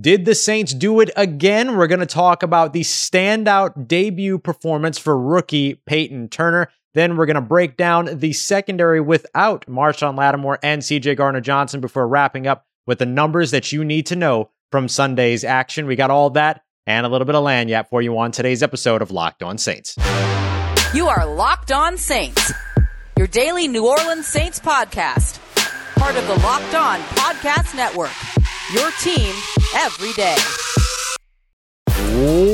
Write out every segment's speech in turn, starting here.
Did the Saints do it again? We're going to talk about the standout debut performance for rookie Payton Turner. Then we're going to break down the secondary without Marshon Lattimore and CJ Gardner Johnson before wrapping up with the numbers that you need to know from Sunday's action. We got all that and a little bit of lagniappe for you on today's episode of Locked On Saints. You are Locked On Saints, your daily New Orleans Saints podcast, part of the Locked On Podcast Network. Your team every day.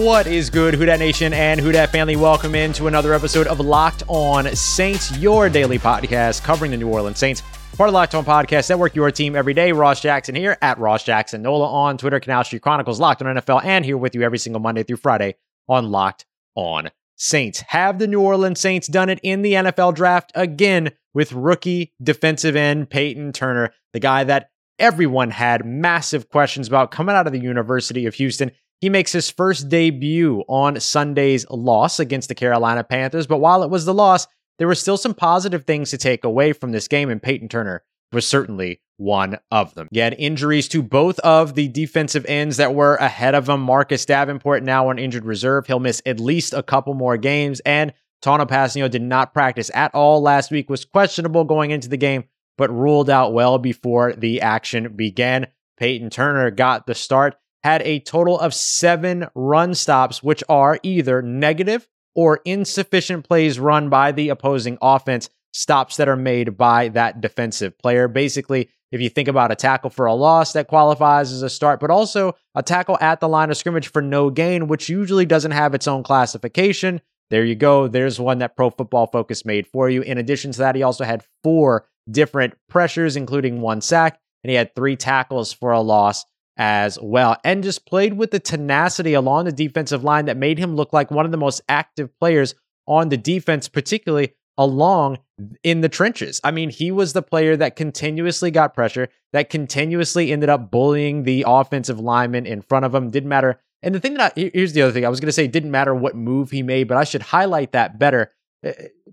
What is good, Who Dat Nation and Who Dat family? Welcome into another episode of Locked On Saints, your daily podcast covering the New Orleans Saints. Part of Locked On Podcast Network, your team every day. Ross Jackson here at Ross Jackson Nola on Twitter, Canal Street Chronicles, Locked On NFL, and here with you every single Monday through Friday on Locked On Saints. Have the New Orleans Saints done it in the NFL draft again with rookie defensive end Payton Turner, the guy that everyone had massive questions about coming out of the University of Houston. He makes his first debut on Sunday's loss against the Carolina Panthers, but while it was the loss, there were still some positive things to take away from this game, and Payton Turner was certainly one of them. He had injuries to both of the defensive ends that were ahead of him. Marcus Davenport now on injured reserve. He'll miss at least a couple more games, and Tanoh did not practice at all last week, was questionable going into the game but ruled out well before the action began. Payton Turner got the start, had a total of seven run stops, which are either negative or insufficient plays run by the opposing offense, stops that are made by that defensive player. Basically, if you think about a tackle for a loss that qualifies as a start, but also a tackle at the line of scrimmage for no gain, which usually doesn't have its own classification. There you go. There's one that Pro Football Focus made for you. In addition to that, he also had four different pressures, including one sack, and he had three tackles for a loss as well, and just played with the tenacity along the defensive line that made him look like one of the most active players on the defense, particularly along in the trenches. I mean, he was the player that continuously got pressure, that continuously ended up bullying the offensive lineman in front of him. Didn't matter. And the thing that I, here's the other thing I was going to say, didn't matter what move he made, but I should highlight that better. Uh,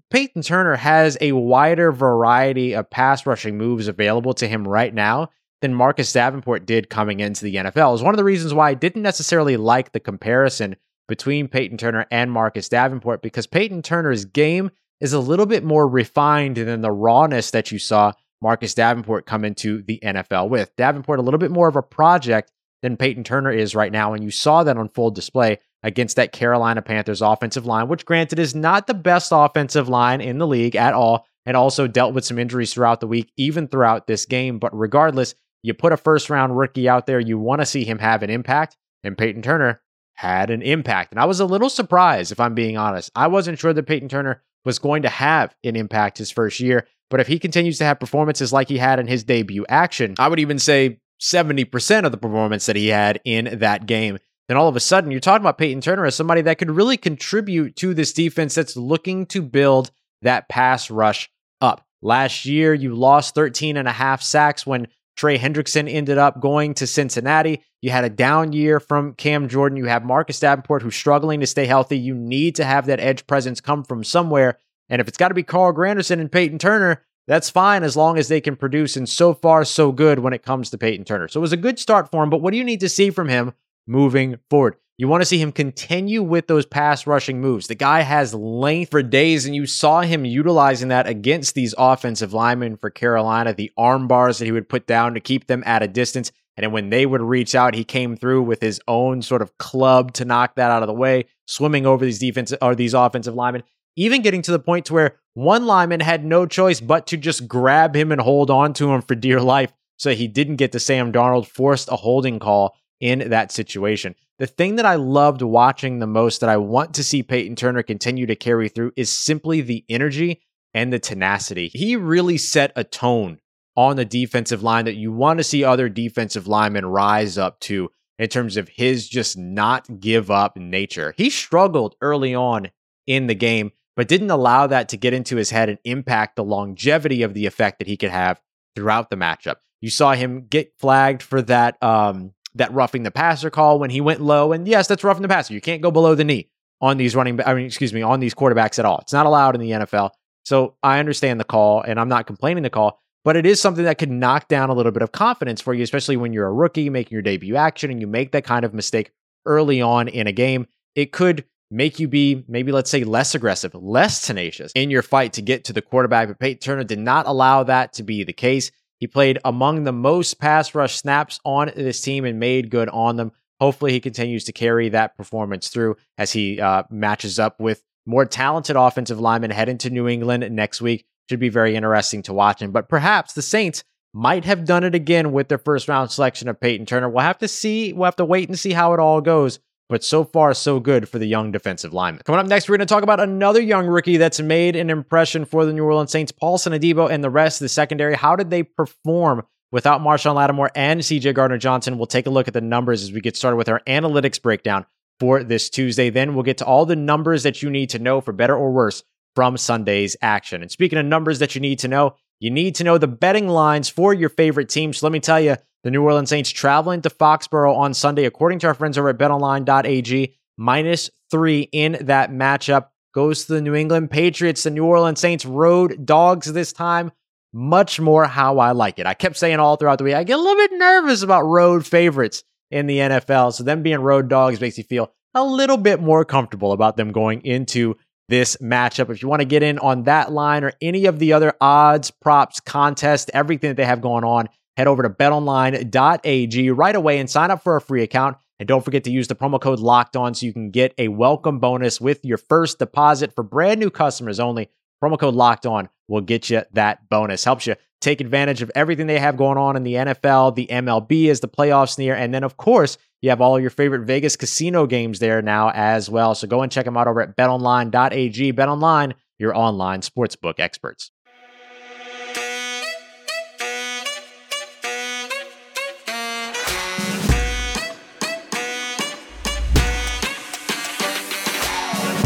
Payton Turner has a wider variety of pass rushing moves available to him right now than Marcus Davenport did coming into the NFL. Is one of the reasons why I didn't necessarily like the comparison between Payton Turner and Marcus Davenport because Payton Turner's game is a little bit more refined than the rawness that you saw Marcus Davenport come into the NFL with. Davenport a little bit more of a project than Payton Turner is right now, and you saw that on full display against that Carolina Panthers offensive line, which granted is not the best offensive line in the league at all, and also dealt with some injuries throughout the week, even throughout this game. But regardless, you put a first round rookie out there, you want to see him have an impact, and Payton Turner had an impact. And I was a little surprised, if I'm being honest. I wasn't sure that Payton Turner was going to have an impact his first year. But if he continues to have performances like he had in his debut action, I would even say 70% of the performance that he had in that game then all of a sudden you're talking about Payton Turner as somebody that could really contribute to this defense that's looking to build that pass rush up. Last year, you lost 13 and a half sacks when Trey Hendrickson ended up going to Cincinnati. You had a down year from Cam Jordan. You have Marcus Davenport who's struggling to stay healthy. You need to have that edge presence come from somewhere. And if it's got to be Carl Granderson and Payton Turner, that's fine as long as they can produce. And so far, so good when it comes to Payton Turner. So it was a good start for him. But what do you need to see from him moving forward. You want to see him continue with those pass rushing moves. The guy has length for days, and you saw him utilizing that against these offensive linemen for Carolina, the arm bars that he would put down to keep them at a distance. And then when they would reach out, he came through with his own sort of club to knock that out of the way, swimming over these defensive or these offensive linemen, even getting to the point to where one lineman had no choice but to just grab him and hold on to him for dear life so he didn't get to Sam Darnold, forced a holding call in that situation. The thing that I loved watching the most that I want to see Payton Turner continue to carry through is simply the energy and the tenacity. He really set a tone on the defensive line that you want to see other defensive linemen rise up to in terms of his just not give up nature. He struggled early on in the game, but didn't allow that to get into his head and impact the longevity of the effect that he could have throughout the matchup. You saw him get flagged for that um, that roughing the passer call when he went low. And yes, that's roughing the passer. You can't go below the knee on these running, I mean, excuse me, on these quarterbacks at all. It's not allowed in the NFL. So I understand the call and I'm not complaining the call, but it is something that could knock down a little bit of confidence for you, especially when you're a rookie making your debut action and you make that kind of mistake early on in a game. It could make you be maybe let's say less aggressive, less tenacious in your fight to get to the quarterback. But Payton Turner did not allow that to be the case. He played among the most pass rush snaps on this team and made good on them. Hopefully, he continues to carry that performance through as he uh, matches up with more talented offensive linemen heading to New England next week. Should be very interesting to watch him. But perhaps the Saints might have done it again with their first round selection of Payton Turner. We'll have to see. We'll have to wait and see how it all goes but so far, so good for the young defensive lineman. Coming up next, we're going to talk about another young rookie that's made an impression for the New Orleans Saints, Paulson Adebo, and the rest of the secondary. How did they perform without Marshon Lattimore and CJ Gardner Johnson? We'll take a look at the numbers as we get started with our analytics breakdown for this Tuesday. Then we'll get to all the numbers that you need to know for better or worse from Sunday's action. And speaking of numbers that you need to know, you need to know the betting lines for your favorite teams. So let me tell you, the New Orleans Saints traveling to Foxborough on Sunday, according to our friends over at betonline.ag, minus three in that matchup. Goes to the New England Patriots, the New Orleans Saints road dogs this time. Much more how I like it. I kept saying all throughout the week, I get a little bit nervous about road favorites in the NFL. So them being road dogs makes you feel a little bit more comfortable about them going into this matchup. If you want to get in on that line or any of the other odds, props, contest, everything that they have going on, head over to betonline.ag right away and sign up for a free account. And don't forget to use the promo code locked on so you can get a welcome bonus with your first deposit for brand new customers only. Promo code locked on will get you that bonus. Helps you take advantage of everything they have going on in the NFL, the MLB as the playoffs near. And then, of course, you have all your favorite Vegas casino games there now as well. So go and check them out over at betonline.ag. BetOnline, your online sportsbook experts.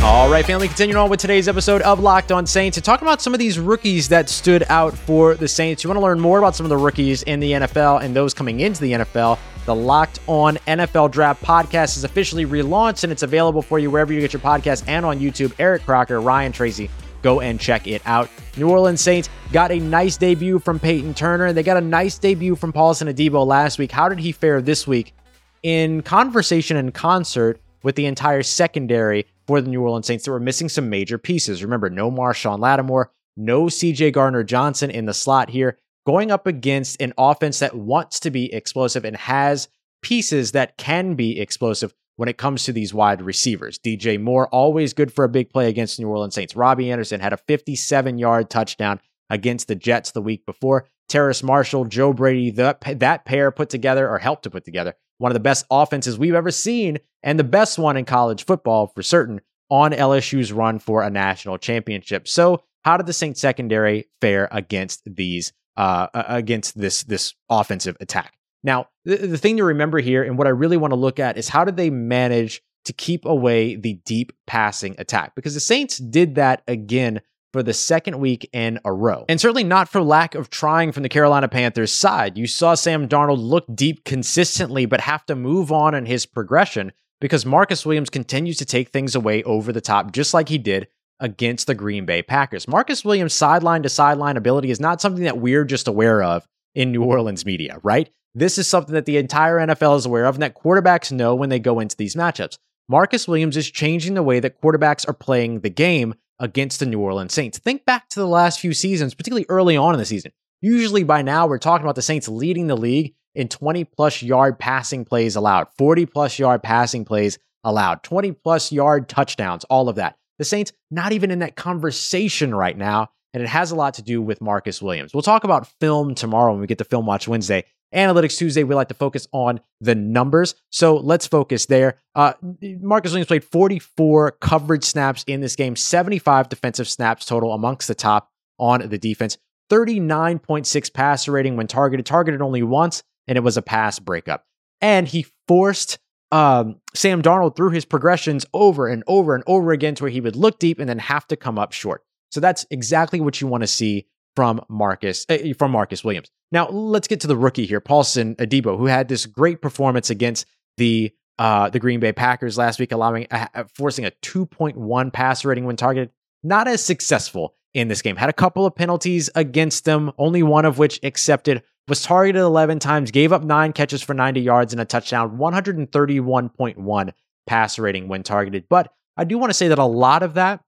All right, family, continuing on with today's episode of Locked On Saints and talking about some of these rookies that stood out for the Saints. You want to learn more about some of the rookies in the NFL and those coming into the NFL. The Locked On NFL Draft podcast is officially relaunched and it's available for you wherever you get your podcast and on YouTube. Eric Crocker, Ryan Tracy, go and check it out. New Orleans Saints got a nice debut from Payton Turner. And they got a nice debut from Paulson Adebo last week. How did he fare this week? In conversation and concert with the entire secondary for the New Orleans Saints that were missing some major pieces. Remember, no Marshon Lattimore, no CJ Gardner Johnson in the slot here, going up against an offense that wants to be explosive and has pieces that can be explosive when it comes to these wide receivers. DJ Moore, always good for a big play against New Orleans Saints. Robbie Anderson had a 57 yard touchdown against the Jets the week before. Terrace Marshall, Joe Brady, the, that pair put together or helped to put together one of the best offenses we've ever seen and the best one in college football for certain on LSU's run for a national championship. So, how did the Saints secondary fare against these uh, against this this offensive attack? Now, the, the thing to remember here, and what I really want to look at, is how did they manage to keep away the deep passing attack? Because the Saints did that again for the second week in a row. And certainly not for lack of trying from the Carolina Panthers side. You saw Sam Darnold look deep consistently, but have to move on in his progression because Marcus Williams continues to take things away over the top, just like he did against the Green Bay Packers. Marcus Williams' sideline to sideline ability is not something that we're just aware of in New Orleans media, right? This is something that the entire NFL is aware of and that quarterbacks know when they go into these matchups. Marcus Williams is changing the way that quarterbacks are playing the game against the New Orleans Saints. Think back to the last few seasons, particularly early on in the season. Usually by now, we're talking about the Saints leading the league in 20 plus yard passing plays allowed, 40 plus yard passing plays allowed, 20 plus yard touchdowns, all of that. The Saints not even in that conversation right now, and it has a lot to do with Marcus Williams. We'll talk about film tomorrow when we get to Film Watch Wednesday Analytics Tuesday, we like to focus on the numbers. So let's focus there. Uh, Marcus Williams played 44 coverage snaps in this game, 75 defensive snaps total amongst the top on the defense, 39.6 passer rating when targeted, targeted only once, and it was a pass breakup. And he forced um, Sam Darnold through his progressions over and over and over again to where he would look deep and then have to come up short. So that's exactly what you want to see from Marcus uh, from Marcus Williams. Now let's get to the rookie here, Paulson Adebo, who had this great performance against the uh, the Green Bay Packers last week, allowing uh, forcing a 2.1 passer rating when targeted. Not as successful in this game. Had a couple of penalties against them, only one of which accepted. Was targeted 11 times, gave up nine catches for 90 yards and a touchdown, 131.1 passer rating when targeted. But I do want to say that a lot of that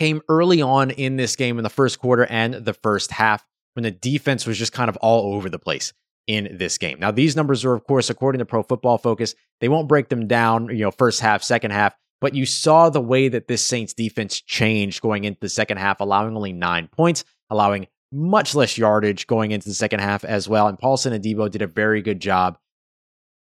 came early on in this game in the first quarter and the first half when the defense was just kind of all over the place in this game. Now, these numbers are, of course, according to Pro Football Focus, they won't break them down, you know, first half, second half, but you saw the way that this Saints defense changed going into the second half, allowing only nine points, allowing much less yardage going into the second half as well. And Paulson Adebo did a very good job.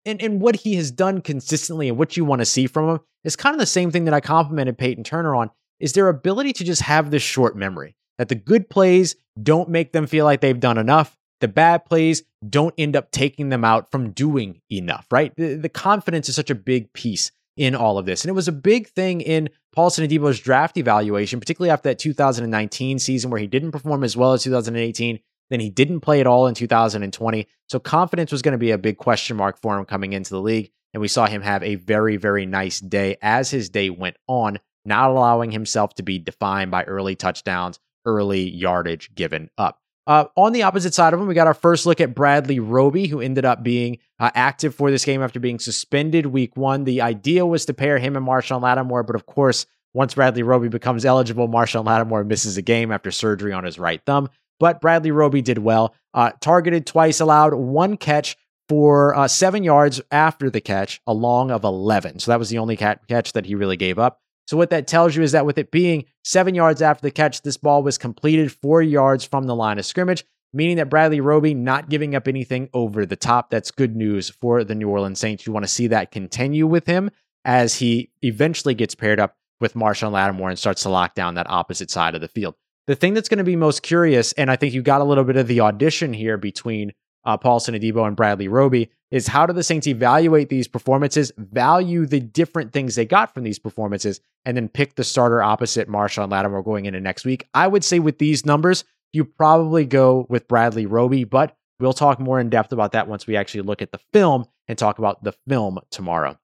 And, and what he has done consistently and what you want to see from him is kind of the same thing that I complimented Payton Turner on is their ability to just have this short memory. That the good plays don't make them feel like they've done enough. The bad plays don't end up taking them out from doing enough, right? The, the confidence is such a big piece in all of this. And it was a big thing in Paulson Adebo's draft evaluation, particularly after that 2019 season where he didn't perform as well as 2018. Then he didn't play at all in 2020. So confidence was going to be a big question mark for him coming into the league. And we saw him have a very, very nice day as his day went on, not allowing himself to be defined by early touchdowns, early yardage given up. Uh, on the opposite side of him, we got our first look at Bradley Roby, who ended up being uh, active for this game after being suspended week one. The idea was to pair him and Marshon Lattimore, but of course, once Bradley Roby becomes eligible, Marshon Lattimore misses a game after surgery on his right thumb. But Bradley Roby did well, uh, targeted twice, allowed one catch for uh, seven yards after the catch, a long of 11. So that was the only catch that he really gave up. So what that tells you is that with it being seven yards after the catch, this ball was completed four yards from the line of scrimmage, meaning that Bradley Roby not giving up anything over the top. That's good news for the New Orleans Saints. You want to see that continue with him as he eventually gets paired up with Marshon Lattimore and starts to lock down that opposite side of the field. The thing that's going to be most curious, and I think you got a little bit of the audition here between uh, Paulson Adebo and Bradley Roby, is how do the Saints evaluate these performances, value the different things they got from these performances, and then pick the starter opposite Marshon Lattimore going into next week? I would say with these numbers, you probably go with Bradley Roby, but we'll talk more in depth about that once we actually look at the film and talk about the film tomorrow.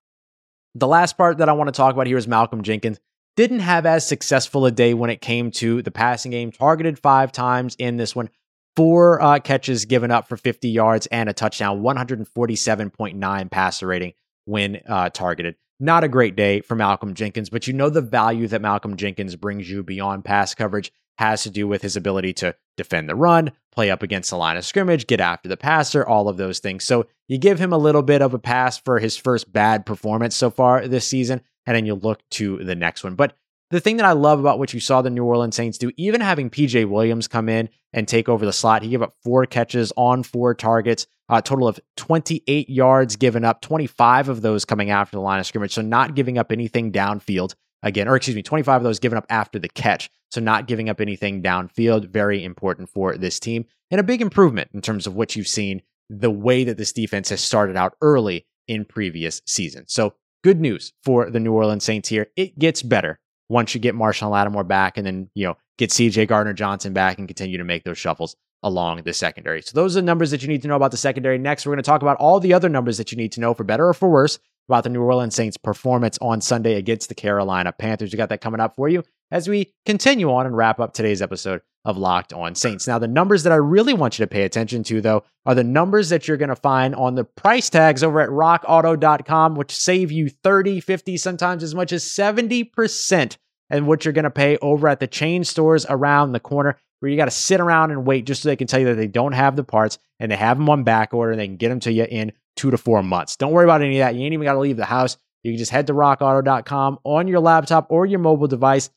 The last part that I want to talk about here is Malcolm Jenkins. Didn't have as successful a day when it came to the passing game, targeted five times in this one, four uh, catches given up for 50 yards and a touchdown, 147.9 passer rating when uh, targeted. Not a great day for Malcolm Jenkins, but you know the value that Malcolm Jenkins brings you beyond pass coverage has to do with his ability to defend the run, play up against the line of scrimmage, get after the passer, all of those things. So you give him a little bit of a pass for his first bad performance so far this season, and then you look to the next one. But the thing that I love about what you saw the New Orleans Saints do, even having PJ Williams come in and take over the slot, he gave up four catches on four targets, a total of 28 yards given up, 25 of those coming after the line of scrimmage. So not giving up anything downfield again, or excuse me, 25 of those given up after the catch. So not giving up anything downfield, very important for this team. And a big improvement in terms of what you've seen, the way that this defense has started out early in previous seasons. So good news for the New Orleans Saints here. It gets better once you get Marshon Lattimore back and then, you know, get CJ Gardner Johnson back and continue to make those shuffles along the secondary. So those are the numbers that you need to know about the secondary. Next, we're going to talk about all the other numbers that you need to know for better or for worse about the New Orleans Saints performance on Sunday against the Carolina Panthers. We got that coming up for you as we continue on and wrap up today's episode of Locked On Saints. Now, the numbers that I really want you to pay attention to, though, are the numbers that you're going to find on the price tags over at rockauto.com, which save you 30, 50, sometimes as much as 70% and what you're going to pay over at the chain stores around the corner where you got to sit around and wait just so they can tell you that they don't have the parts and they have them on back order and they can get them to you in two to four months. Don't worry about any of that. You ain't even got to leave the house. You can just head to rockauto.com on your laptop or your mobile device,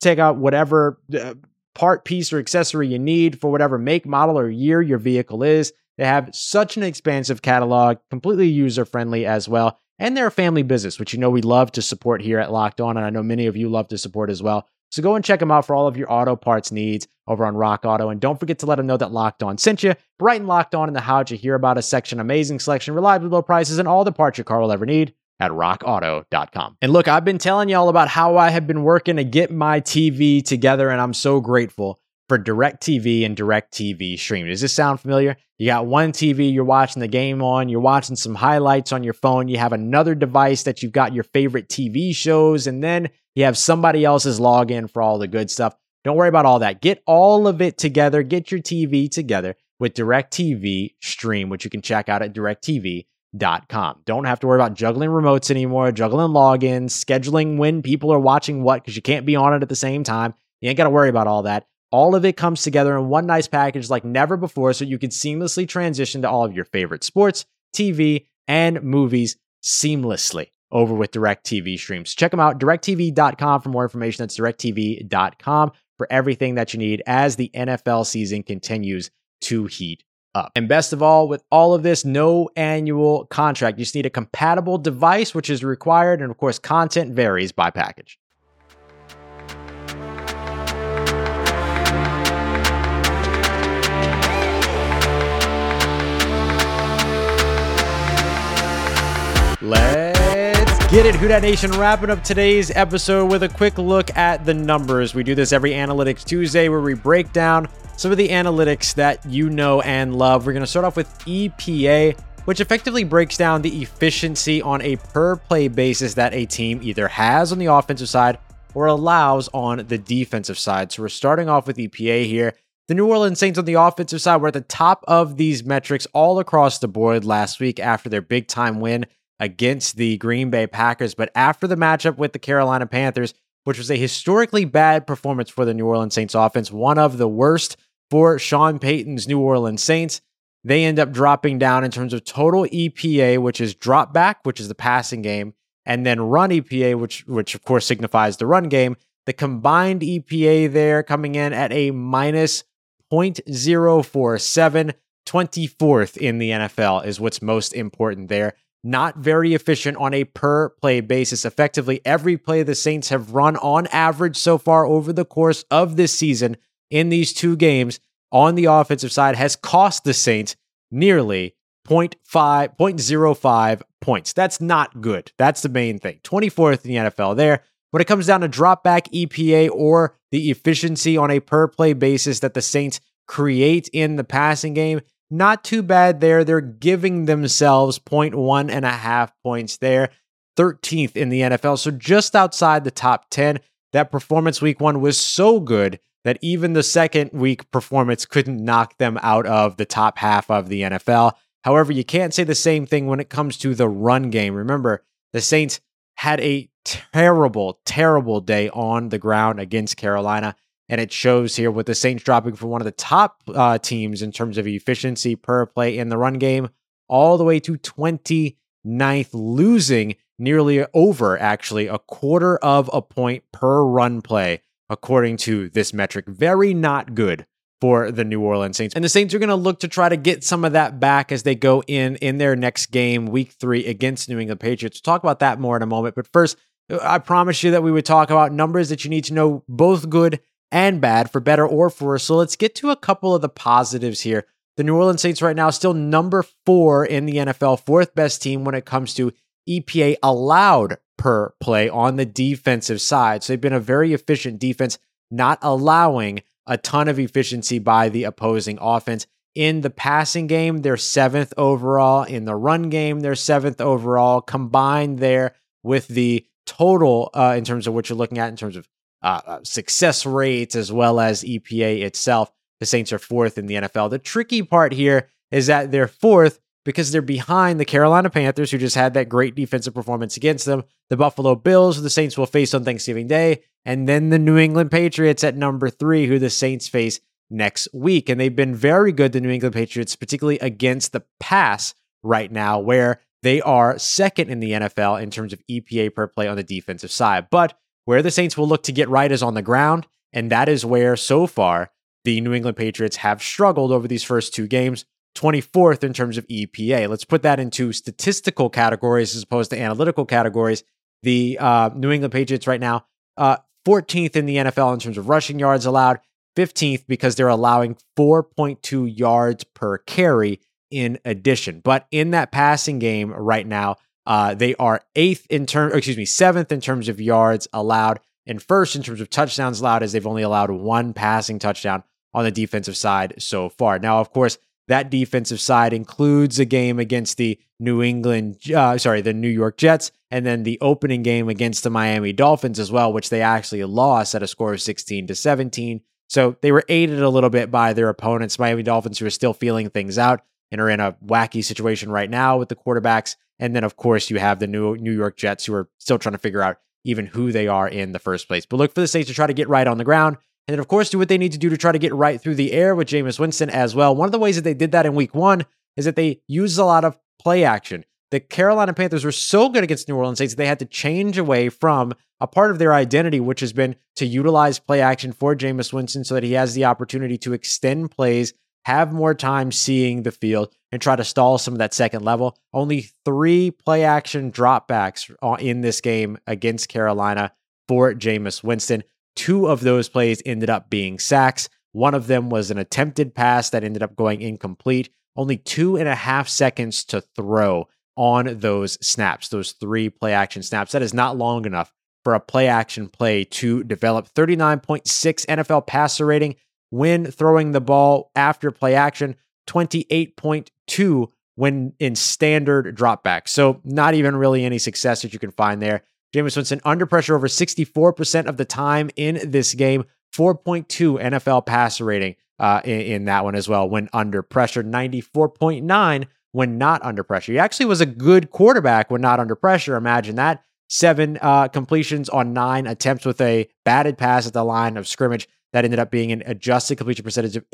take out whatever uh, part, piece, or accessory you need for whatever make, model, or year your vehicle is. They have such an expansive catalog, completely user friendly as well. And they're a family business, which you know we love to support here at Locked On. And I know many of you love to support as well. So go and check them out for all of your auto parts needs over on Rock Auto. And don't forget to let them know that Locked On sent you. Bright and Locked On in the How'd You Hear About Us section. Amazing selection, reliably low prices, and all the parts your car will ever need at rockauto.com. And look, I've been telling y'all about how I have been working to get my TV together, and I'm so grateful for DirecTV and DirecTV Stream. Does this sound familiar? You got one TV you're watching the game on, you're watching some highlights on your phone, you have another device that you've got your favorite TV shows, and then you have somebody else's login for all the good stuff. Don't worry about all that. Get all of it together. Get your TV together with DirecTV Stream, which you can check out at directv.com. Don't have to worry about juggling remotes anymore, juggling logins, scheduling when people are watching what because you can't be on it at the same time. You ain't got to worry about all that. All of it comes together in one nice package like never before, so you can seamlessly transition to all of your favorite sports, TV, and movies seamlessly over with DirecTV streams. Check them out, directv.com for more information. That's directv.com for everything that you need as the NFL season continues to heat up. And best of all, with all of this, no annual contract. You just need a compatible device, which is required. And of course, content varies by package. Let's get it, Who Dat Nation. Wrapping up today's episode with a quick look at the numbers. We do this every Analytics Tuesday where we break down some of the analytics that you know and love. We're going to start off with EPA, which effectively breaks down the efficiency on a per play basis that a team either has on the offensive side or allows on the defensive side. So we're starting off with EPA here. The New Orleans Saints on the offensive side were at the top of these metrics all across the board last week after their big time win against the Green Bay Packers. But after the matchup with the Carolina Panthers, which was a historically bad performance for the New Orleans Saints offense, one of the worst for Sean Payton's New Orleans Saints, they end up dropping down in terms of total EPA, which is drop back, which is the passing game, and then run EPA, which which of course signifies the run game. The combined EPA there coming in at a minus 0.047, 24th in the NFL is what's most important there not very efficient on a per play basis. Effectively, every play the Saints have run on average so far over the course of this season in these two games on the offensive side has cost the Saints nearly 0.5, 0.05 points. That's not good. That's the main thing. 24th in the NFL there. When it comes down to drop back EPA or the efficiency on a per play basis that the Saints create in the passing game, not too bad there. They're giving themselves 0.1 and a half points there, 13th in the NFL. So just outside the top 10. That performance week one was so good that even the second week performance couldn't knock them out of the top half of the NFL. However, you can't say the same thing when it comes to the run game. Remember, the Saints had a terrible, terrible day on the ground against Carolina. And it shows here with the Saints dropping from one of the top uh, teams in terms of efficiency per play in the run game, all the way to 29th, losing nearly over, actually, a quarter of a point per run play, according to this metric. Very not good for the New Orleans Saints. And the Saints are going to look to try to get some of that back as they go in in their next game, week three against New England Patriots. We'll talk about that more in a moment. But first, uh, I promised you that we would talk about numbers that you need to know, both good and bad for better or for worse. So let's get to a couple of the positives here. The New Orleans Saints right now still number four in the NFL, fourth best team when it comes to EPA allowed per play on the defensive side. So they've been a very efficient defense, not allowing a ton of efficiency by the opposing offense. In the passing game, they're seventh overall. In the run game, they're seventh overall. Combined there with the total uh, in terms of what you're looking at in terms of uh, uh, success rates as well as EPA itself. The Saints are fourth in the NFL. The tricky part here is that they're fourth because they're behind the Carolina Panthers, who just had that great defensive performance against them, the Buffalo Bills, who the Saints will face on Thanksgiving Day, and then the New England Patriots at number three, who the Saints face next week. And they've been very good, the New England Patriots, particularly against the pass right now, where they are second in the NFL in terms of EPA per play on the defensive side. But where the Saints will look to get right is on the ground, and that is where so far the New England Patriots have struggled over these first two games. 24th in terms of EPA. Let's put that into statistical categories as opposed to analytical categories. The uh, New England Patriots right now, uh, 14th in the NFL in terms of rushing yards allowed, 15th because they're allowing 4.2 yards per carry in addition. But in that passing game right now, uh, they are eighth in terms, excuse me, seventh in terms of yards allowed, and first in terms of touchdowns allowed, as they've only allowed one passing touchdown on the defensive side so far. Now, of course, that defensive side includes a game against the New England, uh, sorry, the New York Jets, and then the opening game against the Miami Dolphins as well, which they actually lost at a score of 16 to 17. So they were aided a little bit by their opponents, Miami Dolphins, who are still feeling things out and are in a wacky situation right now with the quarterbacks. And then, of course, you have the New New York Jets, who are still trying to figure out even who they are in the first place. But look for the Saints to try to get right on the ground. And then, of course, do what they need to do to try to get right through the air with Jameis Winston as well. One of the ways that they did that in week one is that they used a lot of play action. The Carolina Panthers were so good against New Orleans Saints, they had to change away from a part of their identity, which has been to utilize play action for Jameis Winston so that he has the opportunity to extend plays, have more time seeing the field, and try to stall some of that second level. Only three play action dropbacks uh, in this game against Carolina for Jameis Winston. Two of those plays ended up being sacks. One of them was an attempted pass that ended up going incomplete. Only two and a half seconds to throw on those snaps, those three play action snaps. That is not long enough for a play action play to develop. 39.6 NFL passer rating when throwing the ball after play action, 28.2 when in standard dropback. So, not even really any success that you can find there. Jameis Winston under pressure over 64% of the time in this game, 4.2 NFL passer rating uh, in, in, that one as well when under pressure, 94.9 when not under pressure. He actually was a good quarterback when not under pressure. Imagine that. Seven uh, completions on nine attempts with a batted pass at the line of scrimmage. That ended up being an adjusted completion percentage of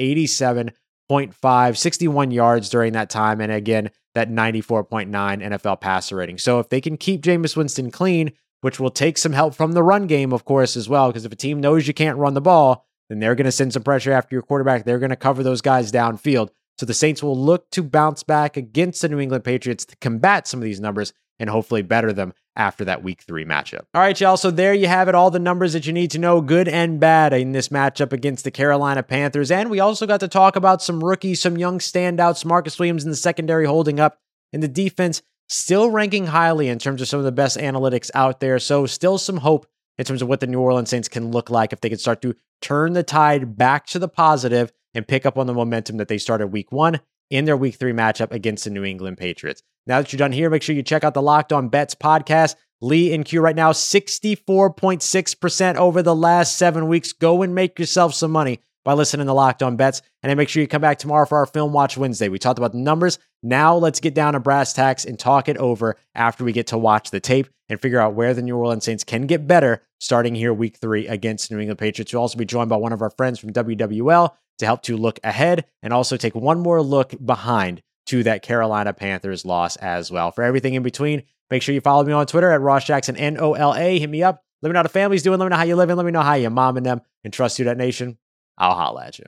87.5, 61 yards during that time. And again, that 94.9 NFL passer rating. So if they can keep Jameis Winston clean, which will take some help from the run game, of course, as well. Because if a team knows you can't run the ball, then they're going to send some pressure after your quarterback. They're going to cover those guys downfield. So the Saints will look to bounce back against the New England Patriots to combat some of these numbers and hopefully better them after that week three matchup. All right, y'all. So there you have it. All the numbers that you need to know, good and bad, in this matchup against the Carolina Panthers. And we also got to talk about some rookies, some young standouts, Marcus Williams in the secondary holding up, in the defense still ranking highly in terms of some of the best analytics out there. So, still some hope in terms of what the New Orleans Saints can look like if they can start to turn the tide back to the positive and pick up on the momentum that they started week one in their week three matchup against the New England Patriots. Now that you're done here, make sure you check out the Locked On Bets podcast. Lee and Q right now, 64.6% over the last seven weeks. Go and make yourself some money by listening to Locked On Bets. And then make sure you come back tomorrow for our Film Watch Wednesday. We talked about the numbers. Now let's get down to brass tacks and talk it over after we get to watch the tape and figure out where the New Orleans Saints can get better starting here week three against New England Patriots. We'll also be joined by one of our friends from WWL to help to look ahead and also take one more look behind to that Carolina Panthers loss as well. For everything in between, make sure you follow me on Twitter at Ross Jackson, N O L A. Hit me up. Let me know how the family's doing. Let me know how you're living. Let me know how you mom and them. And trust you, that nation. I'll holla at you.